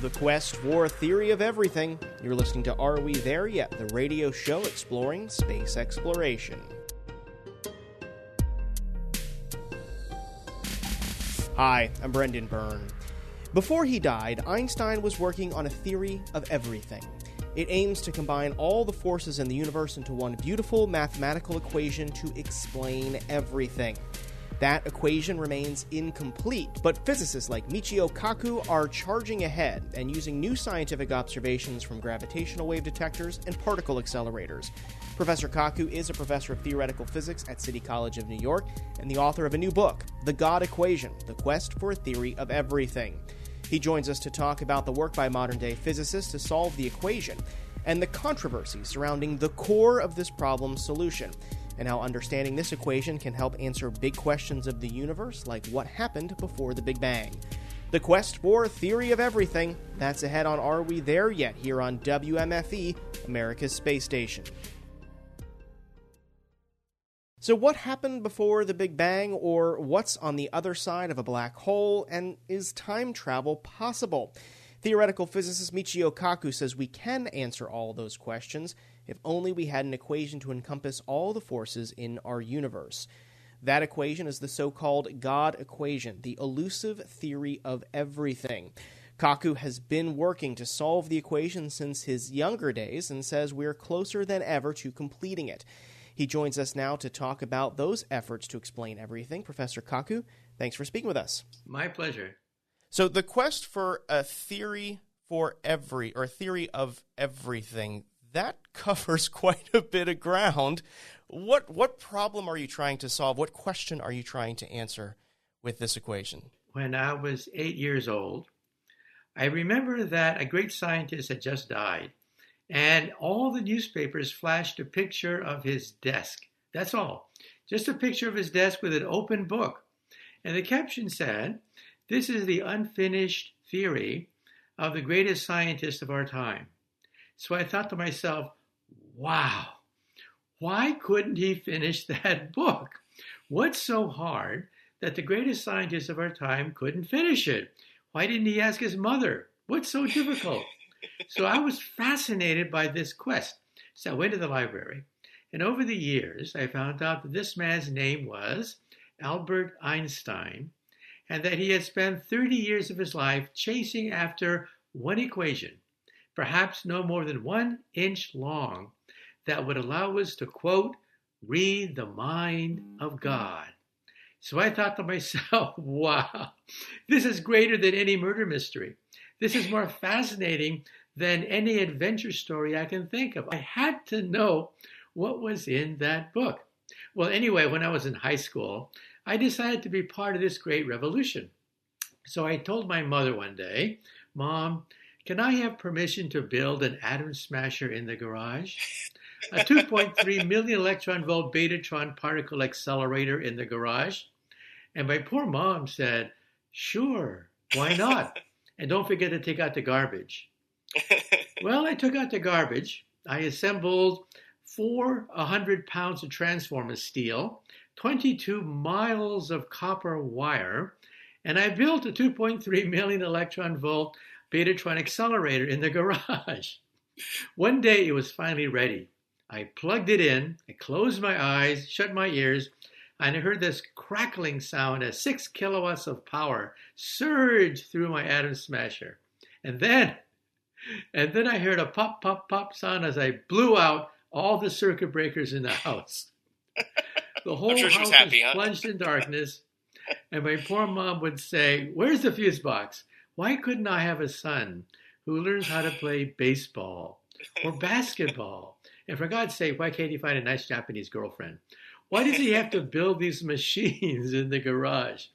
The quest for a theory of everything. You're listening to Are We There Yet? The radio show exploring space exploration. Hi, I'm Brendan Byrne. Before he died, Einstein was working on a theory of everything. It aims to combine all the forces in the universe into one beautiful mathematical equation to explain everything. That equation remains incomplete, but physicists like Michio Kaku are charging ahead and using new scientific observations from gravitational wave detectors and particle accelerators. Professor Kaku is a professor of theoretical physics at City College of New York and the author of a new book, The God Equation The Quest for a Theory of Everything. He joins us to talk about the work by modern day physicists to solve the equation and the controversy surrounding the core of this problem's solution and how understanding this equation can help answer big questions of the universe, like what happened before the Big Bang. The quest for theory of everything. That's ahead on Are We There Yet? here on WMFE, America's Space Station. So, what happened before the Big Bang, or what's on the other side of a black hole, and is time travel possible? Theoretical physicist Michio Kaku says we can answer all those questions if only we had an equation to encompass all the forces in our universe. That equation is the so called God equation, the elusive theory of everything. Kaku has been working to solve the equation since his younger days and says we're closer than ever to completing it. He joins us now to talk about those efforts to explain everything. Professor Kaku, thanks for speaking with us. My pleasure. So, the quest for a theory for every, or a theory of everything, that covers quite a bit of ground. What what problem are you trying to solve? What question are you trying to answer with this equation? When I was eight years old, I remember that a great scientist had just died, and all the newspapers flashed a picture of his desk. That's all. Just a picture of his desk with an open book. And the caption said, This is the unfinished theory of the greatest scientist of our time. So I thought to myself, wow, why couldn't he finish that book? What's so hard that the greatest scientist of our time couldn't finish it? Why didn't he ask his mother? What's so difficult? so I was fascinated by this quest. So I went to the library, and over the years, I found out that this man's name was Albert Einstein, and that he had spent 30 years of his life chasing after one equation perhaps no more than one inch long, that would allow us to quote, read the mind of God. So I thought to myself, wow, this is greater than any murder mystery. This is more fascinating than any adventure story I can think of. I had to know what was in that book. Well, anyway, when I was in high school, I decided to be part of this great revolution. So I told my mother one day, Mom, can I have permission to build an atom smasher in the garage? A 2.3 million electron volt betatron particle accelerator in the garage? And my poor mom said, Sure, why not? and don't forget to take out the garbage. well, I took out the garbage. I assembled four 100 pounds of transformer steel, 22 miles of copper wire, and I built a 2.3 million electron volt Betatron accelerator in the garage. One day it was finally ready. I plugged it in, I closed my eyes, shut my ears, and I heard this crackling sound as six kilowatts of power surged through my atom smasher. And then, and then I heard a pop, pop, pop sound as I blew out all the circuit breakers in the house. The whole sure house was, happy, was huh? plunged in darkness, and my poor mom would say, Where's the fuse box? Why couldn't I have a son who learns how to play baseball or basketball? And for God's sake, why can't he find a nice Japanese girlfriend? Why does he have to build these machines in the garage?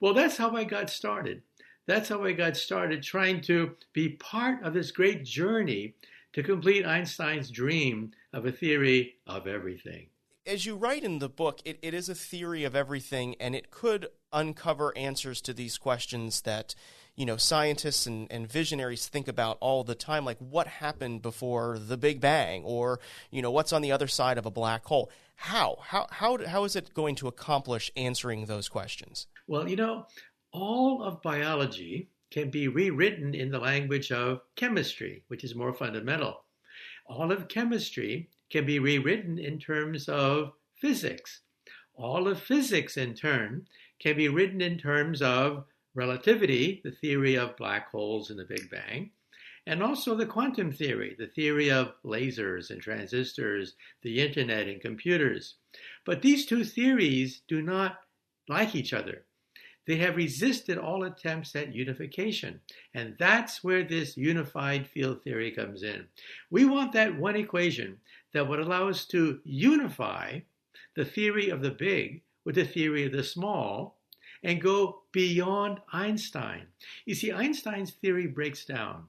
Well, that's how I got started. That's how I got started trying to be part of this great journey to complete Einstein's dream of a theory of everything. As you write in the book, it, it is a theory of everything, and it could uncover answers to these questions that you know scientists and, and visionaries think about all the time like what happened before the big bang or you know what's on the other side of a black hole how how how, how is it going to accomplish answering those questions well you know all of biology can be rewritten in the language of chemistry, which is more fundamental. All of chemistry can be rewritten in terms of physics. All of physics, in turn, can be written in terms of relativity, the theory of black holes and the Big Bang, and also the quantum theory, the theory of lasers and transistors, the internet and computers. But these two theories do not like each other. They have resisted all attempts at unification. And that's where this unified field theory comes in. We want that one equation that would allow us to unify the theory of the big with the theory of the small and go beyond Einstein. You see, Einstein's theory breaks down.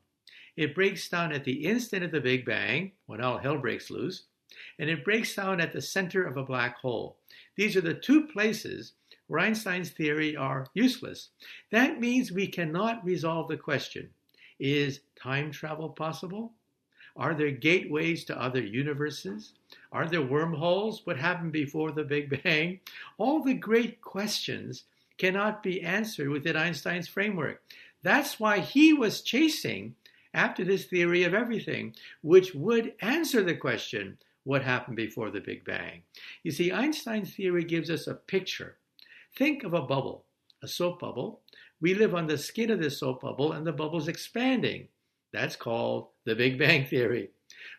It breaks down at the instant of the Big Bang, when all hell breaks loose, and it breaks down at the center of a black hole. These are the two places where Einstein's theory are useless. That means we cannot resolve the question is time travel possible? Are there gateways to other universes? Are there wormholes? What happened before the Big Bang? All the great questions cannot be answered within Einstein's framework. That's why he was chasing after this theory of everything, which would answer the question what happened before the Big Bang. You see, Einstein's theory gives us a picture. Think of a bubble, a soap bubble. We live on the skin of this soap bubble, and the bubble's expanding. That's called the Big Bang Theory.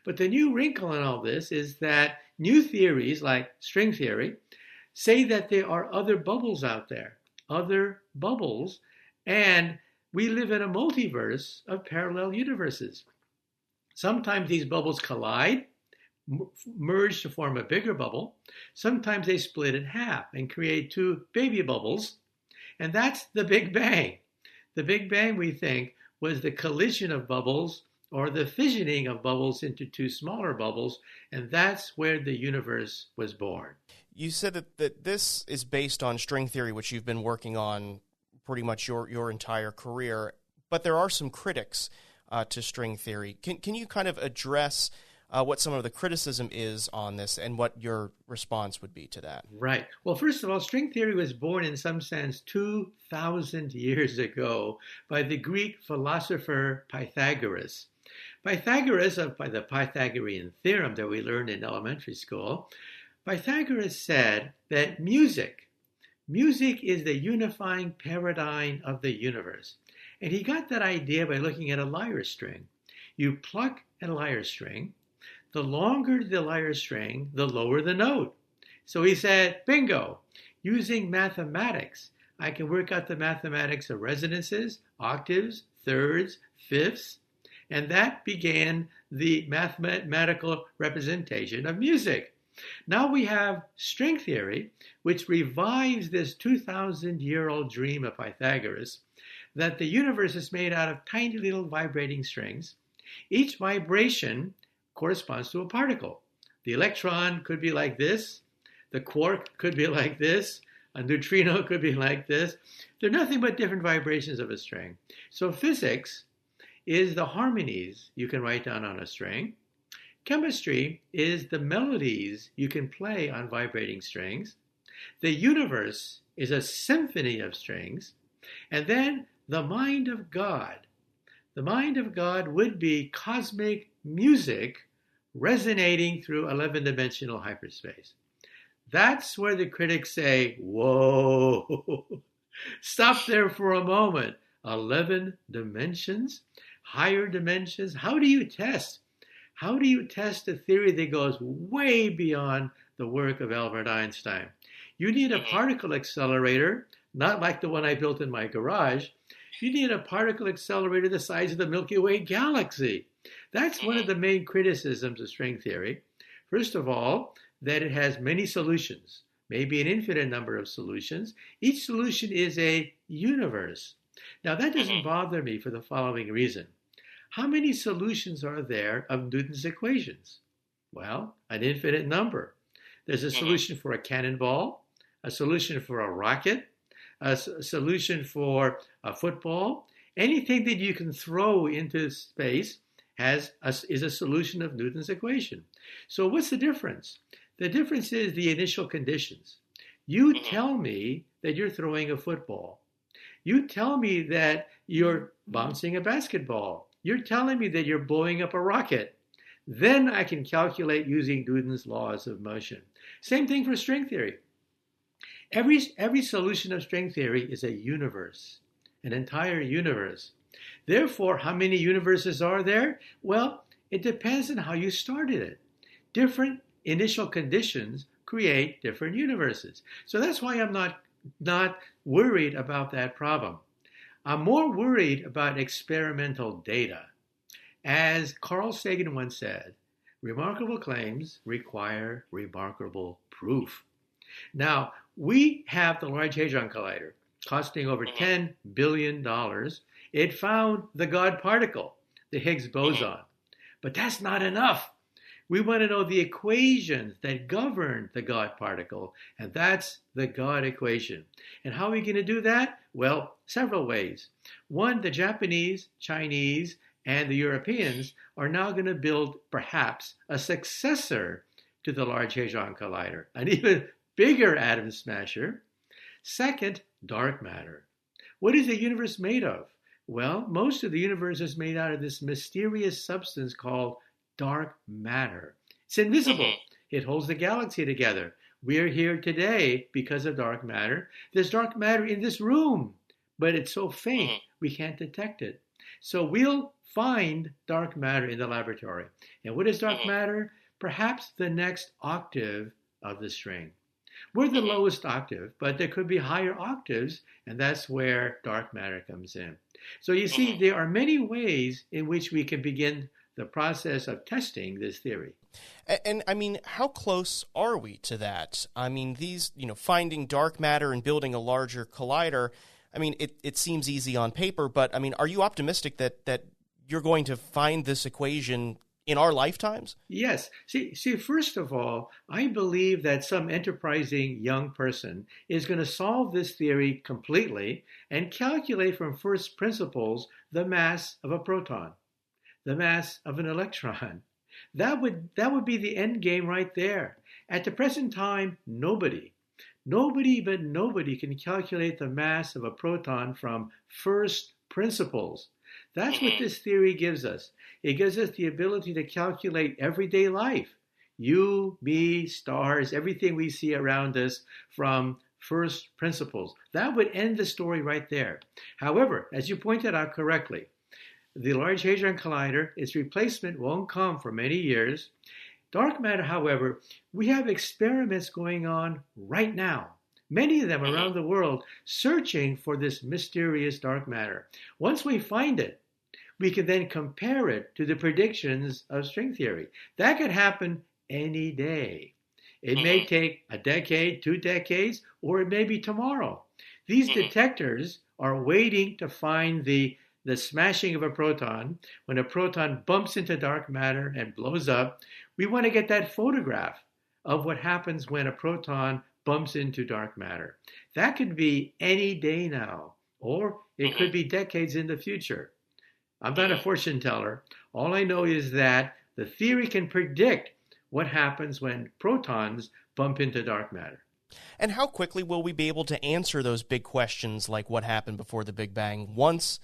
But the new wrinkle in all this is that new theories, like string theory, say that there are other bubbles out there other bubbles, and we live in a multiverse of parallel universes. Sometimes these bubbles collide, merge to form a bigger bubble. Sometimes they split in half and create two baby bubbles. And that's the Big Bang. The Big Bang, we think, was the collision of bubbles or the fissioning of bubbles into two smaller bubbles, and that's where the universe was born. You said that, that this is based on string theory, which you've been working on pretty much your, your entire career, but there are some critics uh, to string theory. Can, can you kind of address uh, what some of the criticism is on this and what your response would be to that? Right. Well, first of all, string theory was born in some sense 2,000 years ago by the Greek philosopher Pythagoras. Pythagoras, by the Pythagorean theorem that we learned in elementary school, Pythagoras said that music, music is the unifying paradigm of the universe. And he got that idea by looking at a lyre string. You pluck a lyre string, the longer the lyre string, the lower the note. So he said, bingo, using mathematics, I can work out the mathematics of resonances, octaves, thirds, fifths, and that began the mathematical representation of music. Now we have string theory, which revives this 2,000 year old dream of Pythagoras that the universe is made out of tiny little vibrating strings. Each vibration corresponds to a particle. The electron could be like this, the quark could be like this, a neutrino could be like this. They're nothing but different vibrations of a string. So physics is the harmonies you can write down on a string. Chemistry is the melodies you can play on vibrating strings. The universe is a symphony of strings. And then the mind of God. The mind of God would be cosmic music resonating through 11 dimensional hyperspace. That's where the critics say, Whoa, stop there for a moment. 11 dimensions? higher dimensions? How do you test? How do you test a theory that goes way beyond the work of Albert Einstein? You need a mm-hmm. particle accelerator, not like the one I built in my garage. You need a particle accelerator the size of the Milky Way galaxy. That's one of mm-hmm. the main criticisms of string theory. First of all, that it has many solutions, maybe an infinite number of solutions. Each solution is a universe. Now, that doesn't mm-hmm. bother me for the following reason. How many solutions are there of Newton's equations? Well, an infinite number. There's a mm-hmm. solution for a cannonball, a solution for a rocket, a solution for a football. Anything that you can throw into space has a, is a solution of Newton's equation. So what's the difference? The difference is the initial conditions. You mm-hmm. tell me that you're throwing a football. You tell me that you're bouncing a basketball. You're telling me that you're blowing up a rocket. Then I can calculate using Newton's laws of motion. Same thing for string theory. Every, every solution of string theory is a universe, an entire universe. Therefore, how many universes are there? Well, it depends on how you started it. Different initial conditions create different universes. So that's why I'm not not worried about that problem. I'm more worried about experimental data. As Carl Sagan once said, remarkable claims require remarkable proof. Now, we have the Large Hadron Collider costing over mm-hmm. $10 billion. It found the God particle, the Higgs boson. Mm-hmm. But that's not enough. We want to know the equations that govern the God particle, and that's the God equation. And how are we going to do that? Well, several ways. One, the Japanese, Chinese, and the Europeans are now going to build perhaps a successor to the Large Hadron Collider, an even bigger atom smasher. Second, dark matter. What is the universe made of? Well, most of the universe is made out of this mysterious substance called dark matter. It's invisible. Mm-hmm. It holds the galaxy together. We're here today because of dark matter. There's dark matter in this room, but it's so faint mm-hmm. we can't detect it. So we'll find dark matter in the laboratory. And what is dark mm-hmm. matter? Perhaps the next octave of the string. We're the lowest octave, but there could be higher octaves, and that's where dark matter comes in. So you see, there are many ways in which we can begin the process of testing this theory. And, and, I mean, how close are we to that? I mean, these, you know, finding dark matter and building a larger collider. I mean, it, it seems easy on paper, but I mean, are you optimistic that that you're going to find this equation in our lifetimes? Yes. See, see, first of all, I believe that some enterprising young person is going to solve this theory completely and calculate from first principles the mass of a proton the mass of an electron. That would, that would be the end game right there. At the present time, nobody, nobody but nobody can calculate the mass of a proton from first principles. That's what mm-hmm. this theory gives us. It gives us the ability to calculate everyday life. You, me, stars, everything we see around us from first principles. That would end the story right there. However, as you pointed out correctly, the Large Hadron Collider, its replacement won't come for many years. Dark matter, however, we have experiments going on right now, many of them around the world, searching for this mysterious dark matter. Once we find it, we can then compare it to the predictions of string theory. That could happen any day. It may mm-hmm. take a decade, two decades, or it may be tomorrow. These mm-hmm. detectors are waiting to find the the smashing of a proton, when a proton bumps into dark matter and blows up, we want to get that photograph of what happens when a proton bumps into dark matter. That could be any day now, or it could mm-hmm. be decades in the future. I'm not a mm-hmm. fortune teller. All I know is that the theory can predict what happens when protons bump into dark matter. And how quickly will we be able to answer those big questions like what happened before the Big Bang once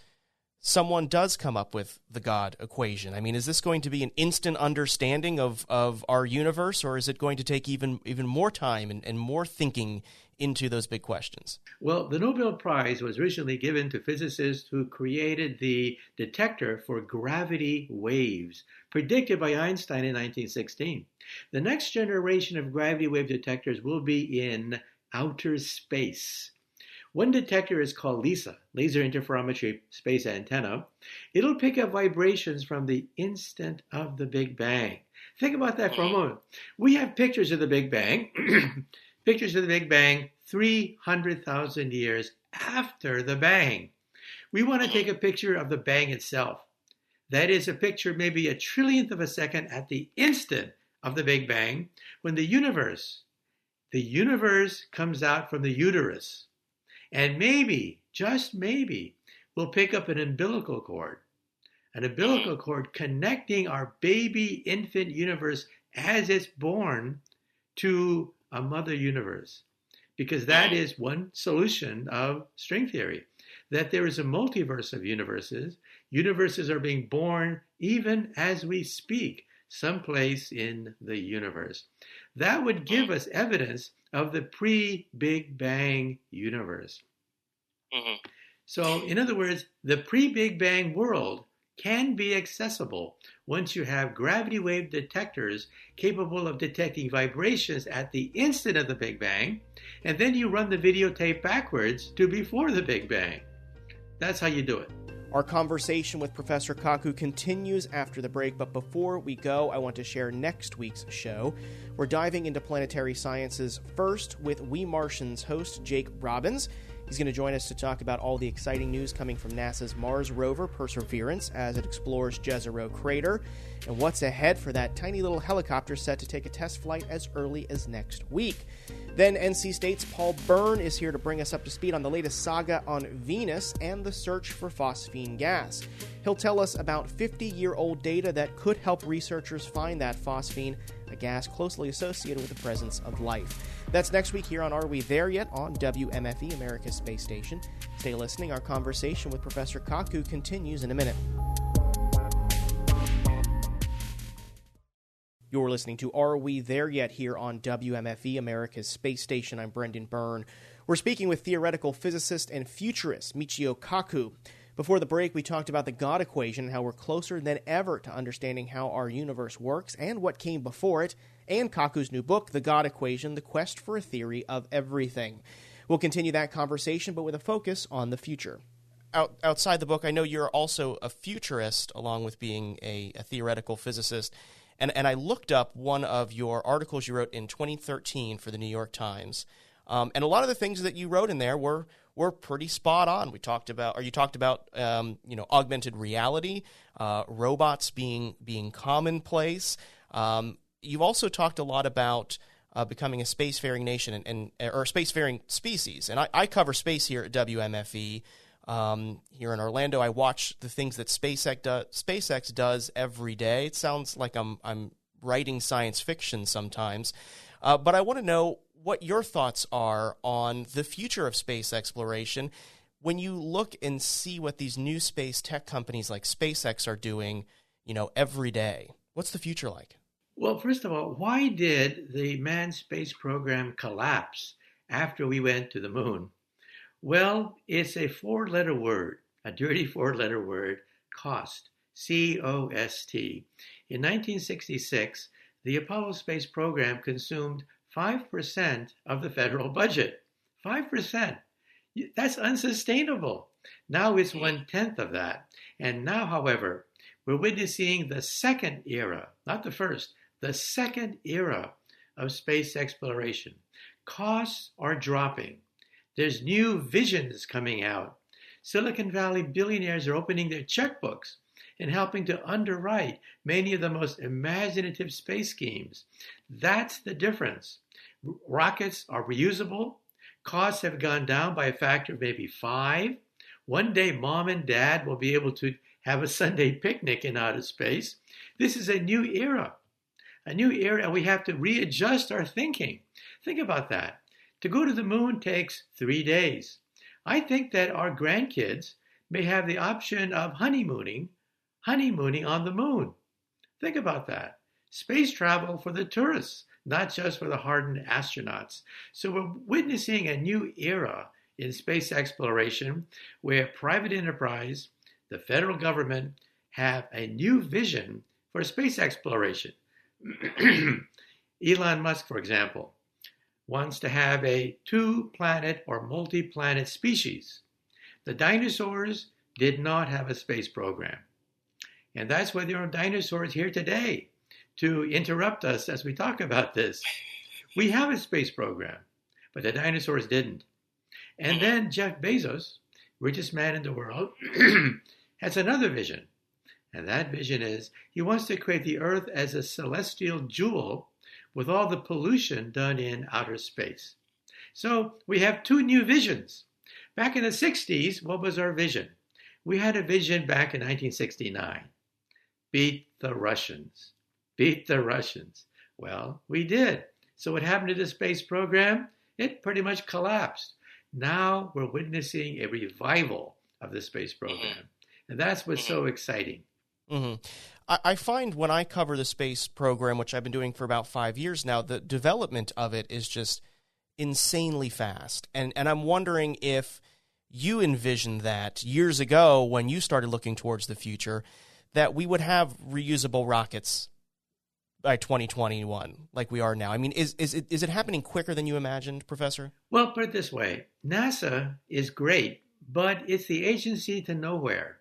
someone does come up with the God equation? I mean, is this going to be an instant understanding of, of our universe, or is it going to take even even more time and, and more thinking into those big questions? Well, the Nobel Prize was originally given to physicists who created the detector for gravity waves, predicted by Einstein in 1916. The next generation of gravity wave detectors will be in outer space. One detector is called LISA, Laser Interferometry Space Antenna. It'll pick up vibrations from the instant of the Big Bang. Think about that for a moment. We have pictures of the Big Bang, pictures of the Big Bang 300,000 years after the bang. We want to take a picture of the bang itself. That is a picture maybe a trillionth of a second at the instant of the Big Bang when the universe, the universe comes out from the uterus. And maybe, just maybe, we'll pick up an umbilical cord, an umbilical mm-hmm. cord connecting our baby infant universe as it's born to a mother universe. Because that mm-hmm. one solution of string theory. that there is a multiverse of universes. Universes are being born even as we speak, someplace in the universe. That would give us evidence of the pre Big Bang universe. Mm-hmm. So, in other words, the pre Big Bang world can be accessible once you have gravity wave detectors capable of detecting vibrations at the instant of the Big Bang, and then you run the videotape backwards to before the Big Bang. That's how you do it. Our conversation with Professor Kaku continues after the break, but before we go, I want to share next week's show. We're diving into planetary sciences first with We Martians host Jake Robins. He's going to join us to talk about all the exciting news coming from NASA's Mars rover Perseverance as it explores Jezero Crater and what's ahead for that tiny little helicopter set to take a test flight as early as next week. Then NC State's Paul Byrne is here to bring us up to speed on the latest saga on Venus and the search for phosphine gas. He'll tell us about 50 year old data that could help researchers find that phosphine, a gas closely associated with the presence of life. That's next week here on Are We There Yet on WMFE, America's Space Station. Stay listening. Our conversation with Professor Kaku continues in a minute. You're listening to Are We There Yet here on WMFE, America's Space Station. I'm Brendan Byrne. We're speaking with theoretical physicist and futurist Michio Kaku. Before the break, we talked about the God equation and how we're closer than ever to understanding how our universe works and what came before it, and Kaku's new book, The God Equation The Quest for a Theory of Everything. We'll continue that conversation, but with a focus on the future. Out, outside the book, I know you're also a futurist, along with being a, a theoretical physicist. And, and I looked up one of your articles you wrote in 2013 for the New York Times. Um, and a lot of the things that you wrote in there were were pretty spot on. We talked about, or you talked about, um, you know, augmented reality, uh, robots being being commonplace. Um, you've also talked a lot about uh, becoming a spacefaring nation and, and or spacefaring species. And I, I, cover space here at WMFE. Um, here in Orlando, I watch the things that SpaceX, do, SpaceX does every day. It sounds like I'm I'm writing science fiction sometimes, uh, but I want to know what your thoughts are on the future of space exploration when you look and see what these new space tech companies like SpaceX are doing, you know, every day. What's the future like? Well, first of all, why did the manned space program collapse after we went to the moon? Well, it's a four letter word, a dirty four letter word, cost. C O S T. In 1966, the Apollo space program consumed 5% of the federal budget. 5%. That's unsustainable. Now it's one tenth of that. And now, however, we're witnessing the second era, not the first, the second era of space exploration. Costs are dropping. There's new visions coming out. Silicon Valley billionaires are opening their checkbooks and helping to underwrite many of the most imaginative space schemes. That's the difference. Rockets are reusable. Costs have gone down by a factor of maybe five. One day, mom and dad will be able to have a Sunday picnic in outer space. This is a new era, a new era, and we have to readjust our thinking. Think about that. To go to the moon takes three days. I think that our grandkids may have the option of honeymooning, honeymooning on the moon. Think about that. Space travel for the tourists not just for the hardened astronauts. So we're witnessing a new era in space exploration where private enterprise, the federal government, have a new vision for space exploration. Elon Musk, for example, wants to have a two planet or multi planet species. The dinosaurs did not have a space program. And that's why there are dinosaurs here today to interrupt us as we talk about this. We have a space program, but the dinosaurs didn't. And then Jeff Bezos, richest man in the world, has another vision. And that vision is he wants to create the Earth as a celestial jewel with all the pollution done in outer space. So we have two new visions. Back in the 60s, what was our vision? We had a vision back in 1969 beat the Russians beat the Russians. Well, we did. So what happened to the space program? It pretty much collapsed. Now we're witnessing a revival of the space program. Mm-hmm. And that's what's mm-hmm. so exciting. Mm-hmm. I, I find when I cover the space program, which I've been doing for about five years now, the development of it is just insanely fast. And, and I'm wondering if you envisioned that years ago when you started looking towards the future that we would have reusable rockets by 2021 like we are now. I mean, is is it is it happening quicker than you imagined, professor? Well, put it this way. NASA is great, but it's the agency to nowhere.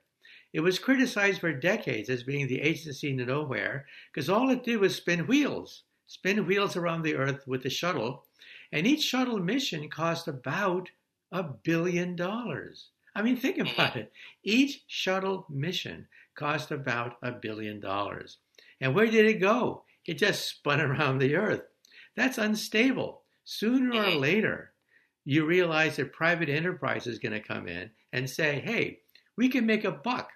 It was criticized for decades as being the agency to nowhere because all it did was spin wheels, spin wheels around the earth with the shuttle, and each shuttle mission cost about a billion dollars. I mean, think about it. Each shuttle mission cost about a billion dollars. And where did it go? It just spun around the earth. That's unstable. Sooner or mm-hmm. later, you realize that private enterprise is going to come in and say, hey, we can make a buck.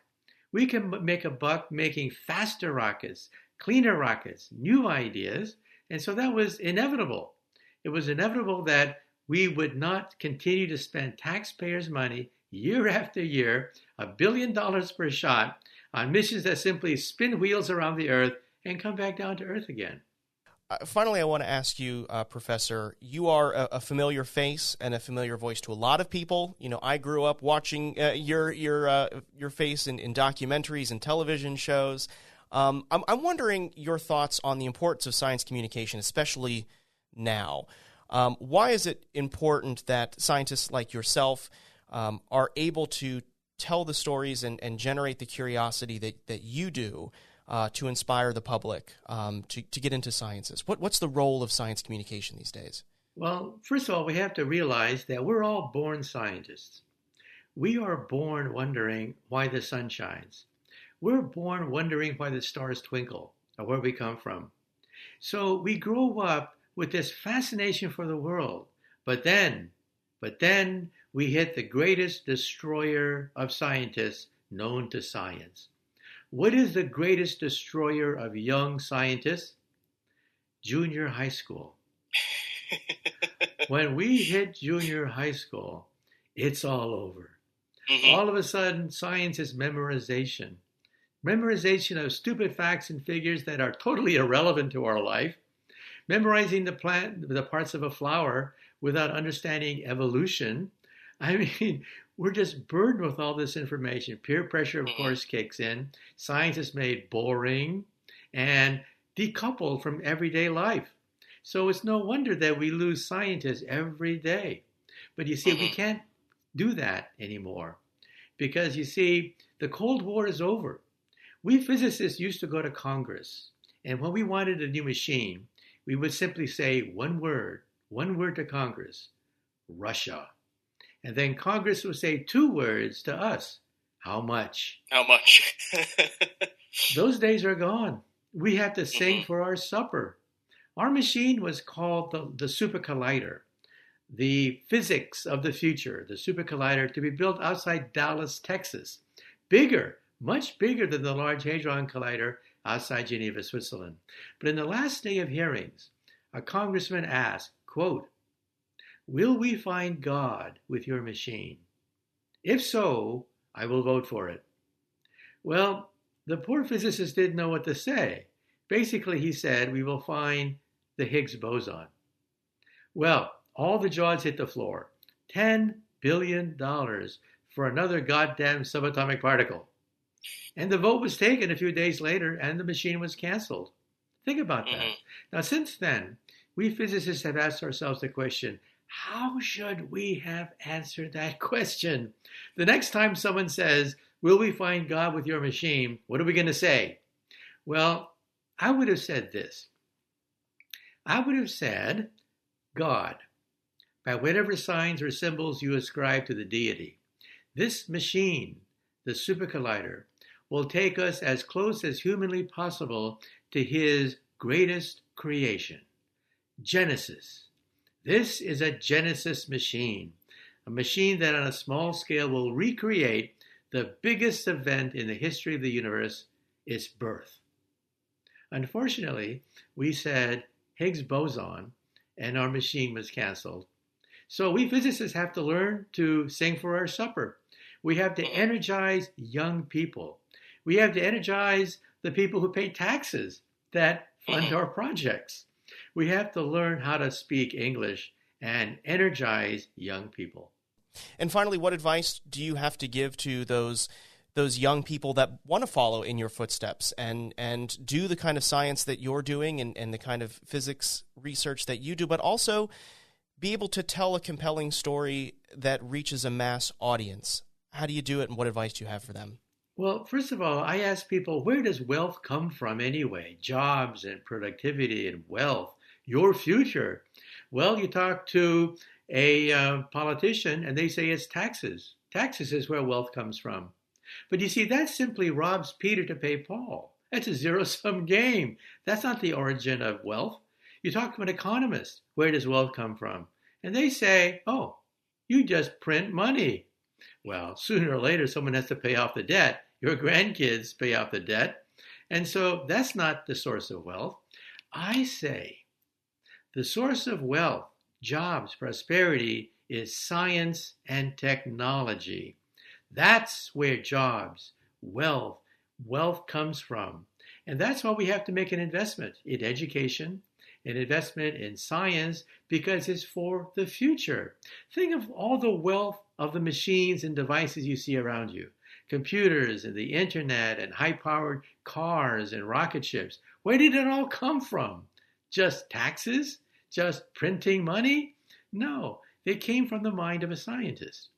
We can make a buck making faster rockets, cleaner rockets, new ideas. And so that was inevitable. It was inevitable that we would not continue to spend taxpayers' money year after year, a billion dollars per shot, on missions that simply spin wheels around the Earth and come back down to Earth again. Uh, finally, I want to ask you, uh, Professor. You are a, a, familiar face and a familiar voice to a lot of people. You know, I grew up watching uh, your your uh, your face in, in, documentaries and television shows. Um, I'm, I'm, wondering your thoughts on the importance of science communication, especially now. Um, why is it important that scientists like yourself um, are able to tell the stories and, and generate the curiosity that, that you do uh, to inspire the public um, to, to get into sciences? What, what's the role of science communication these days? Well, first of all, we have to realize that we're all born scientists. We are born wondering why the sun shines. We're born wondering why the stars twinkle or where we come from. So we grow up with this fascination for the world. But then, but then we hit the greatest destroyer of scientists known to science. What is the greatest destroyer of young scientists? Junior high school. when we hit junior high school, it's all over. Mm-hmm. All of a sudden, science is memorization. Memorization of stupid facts and figures that are totally irrelevant to our life. Memorizing the plant, the parts of a flower without understanding evolution I mean, we're just burdened with all this information. Peer pressure, of mm-hmm. course, kicks in. Science is made boring and decoupled from everyday life. So it's no wonder that we lose scientists every day. But you see, we mm-hmm. can't do that anymore because you see, the Cold War is over. We physicists used to go to Congress, and when we wanted a new machine, we would simply say one word, one word to Congress Russia. And then Congress will say two words to us How much? How much? Those days are gone. We have to sing mm-hmm. for our supper. Our machine was called the, the Super Collider, the physics of the future, the Super Collider to be built outside Dallas, Texas. Bigger, much bigger than the Large Hadron Collider outside Geneva, Switzerland. But in the last day of hearings, a congressman asked, quote, Will we find God with your machine? If so, I will vote for it. Well, the poor physicist didn't know what to say. Basically, he said, We will find the Higgs boson. Well, all the jaws hit the floor. $10 billion for another goddamn subatomic particle. And the vote was taken a few days later, and the machine was canceled. Think about that. Mm-hmm. Now, since then, we physicists have asked ourselves the question how should we have answered that question? The next time someone says, Will we find God with your machine? What are we going to say? Well, I would have said this. I would have said, God, by whatever signs or symbols you ascribe to the deity, this machine, the super collider, will take us as close as humanly possible to his greatest creation, Genesis this is a Genesis machine, a machine that on a small scale will recreate the biggest event in the history of the universe, its birth. Unfortunately, we said Higgs boson and our machine was canceled. So we physicists have to learn to sing for our supper. We have to energize young people. We have to energize the people who pay taxes that fund our projects. We have to learn how to speak English and energize young people. And finally, what advice do you have to give to those those young people that want to follow in your footsteps and and do the kind of science that you're doing and, and the kind of physics research that you do, but also be able to tell a compelling story that reaches a mass audience? How do you do it and what advice do you have for them? Well, first of all, I ask people, where does wealth come from anyway? Jobs and productivity and wealth, your future. Well, you talk to a uh, politician and they say it's taxes. Taxes is where wealth comes from. But you see, that simply robs Peter to pay Paul. That's a zero sum game. That's not the origin of wealth. You talk to an economist, where does wealth come from? And they say, oh, you just print money. Well, sooner or later, someone has to pay off the debt. Your grandkids pay off the debt. And so that's not the source of wealth. I say the source of wealth, jobs, prosperity is science and technology. That's where jobs, wealth, wealth comes from. And that's why we have to make an investment in education, an investment in science, because it's for the future. Think of all the wealth of the machines and devices you see around you computers and the internet and high powered cars and rocket ships. Where did it all come from? Just taxes? Just printing money? No, they came from the mind of a scientist.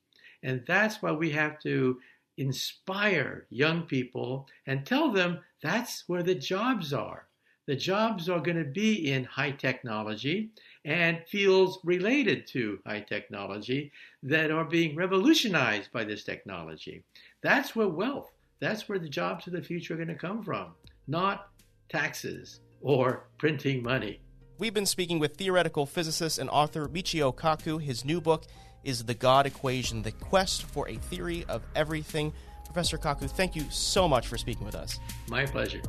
And that's why we have to inspire young people and tell them that's where the jobs are. The jobs are going to be in high technology and fields related to high technology that are being revolutionized by this technology. That's where wealth, that's where the jobs of the future are going to come from, not taxes or printing money. We've been speaking with theoretical physicist and author Michio Kaku. His new book is The God Equation The Quest for a Theory of Everything. Professor Kaku, thank you so much for speaking with us. My pleasure.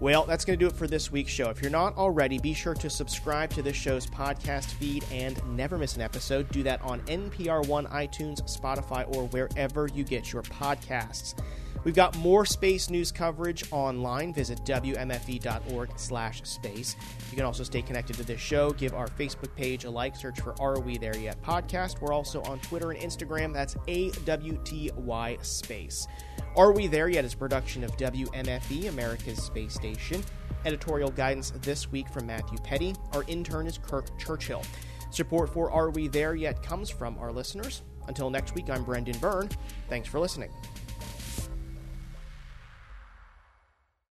Well, that's going to do it for this week's show. If you're not already, be sure to subscribe to this show's podcast feed and never miss an episode. Do that on NPR One, iTunes, Spotify, or wherever you get your podcasts. We've got more space news coverage online. Visit wmfe.org slash space. You can also stay connected to this show. Give our Facebook page a like. Search for Are We There Yet podcast. We're also on Twitter and Instagram. That's AWTY Space. Are We There Yet is production of WMFE, America's Space Station. Editorial guidance this week from Matthew Peddie. Our intern is Kirk Churchill. Support for Are We There Yet comes from our listeners. Until next week, I'm Brendan Byrne. Thanks for listening.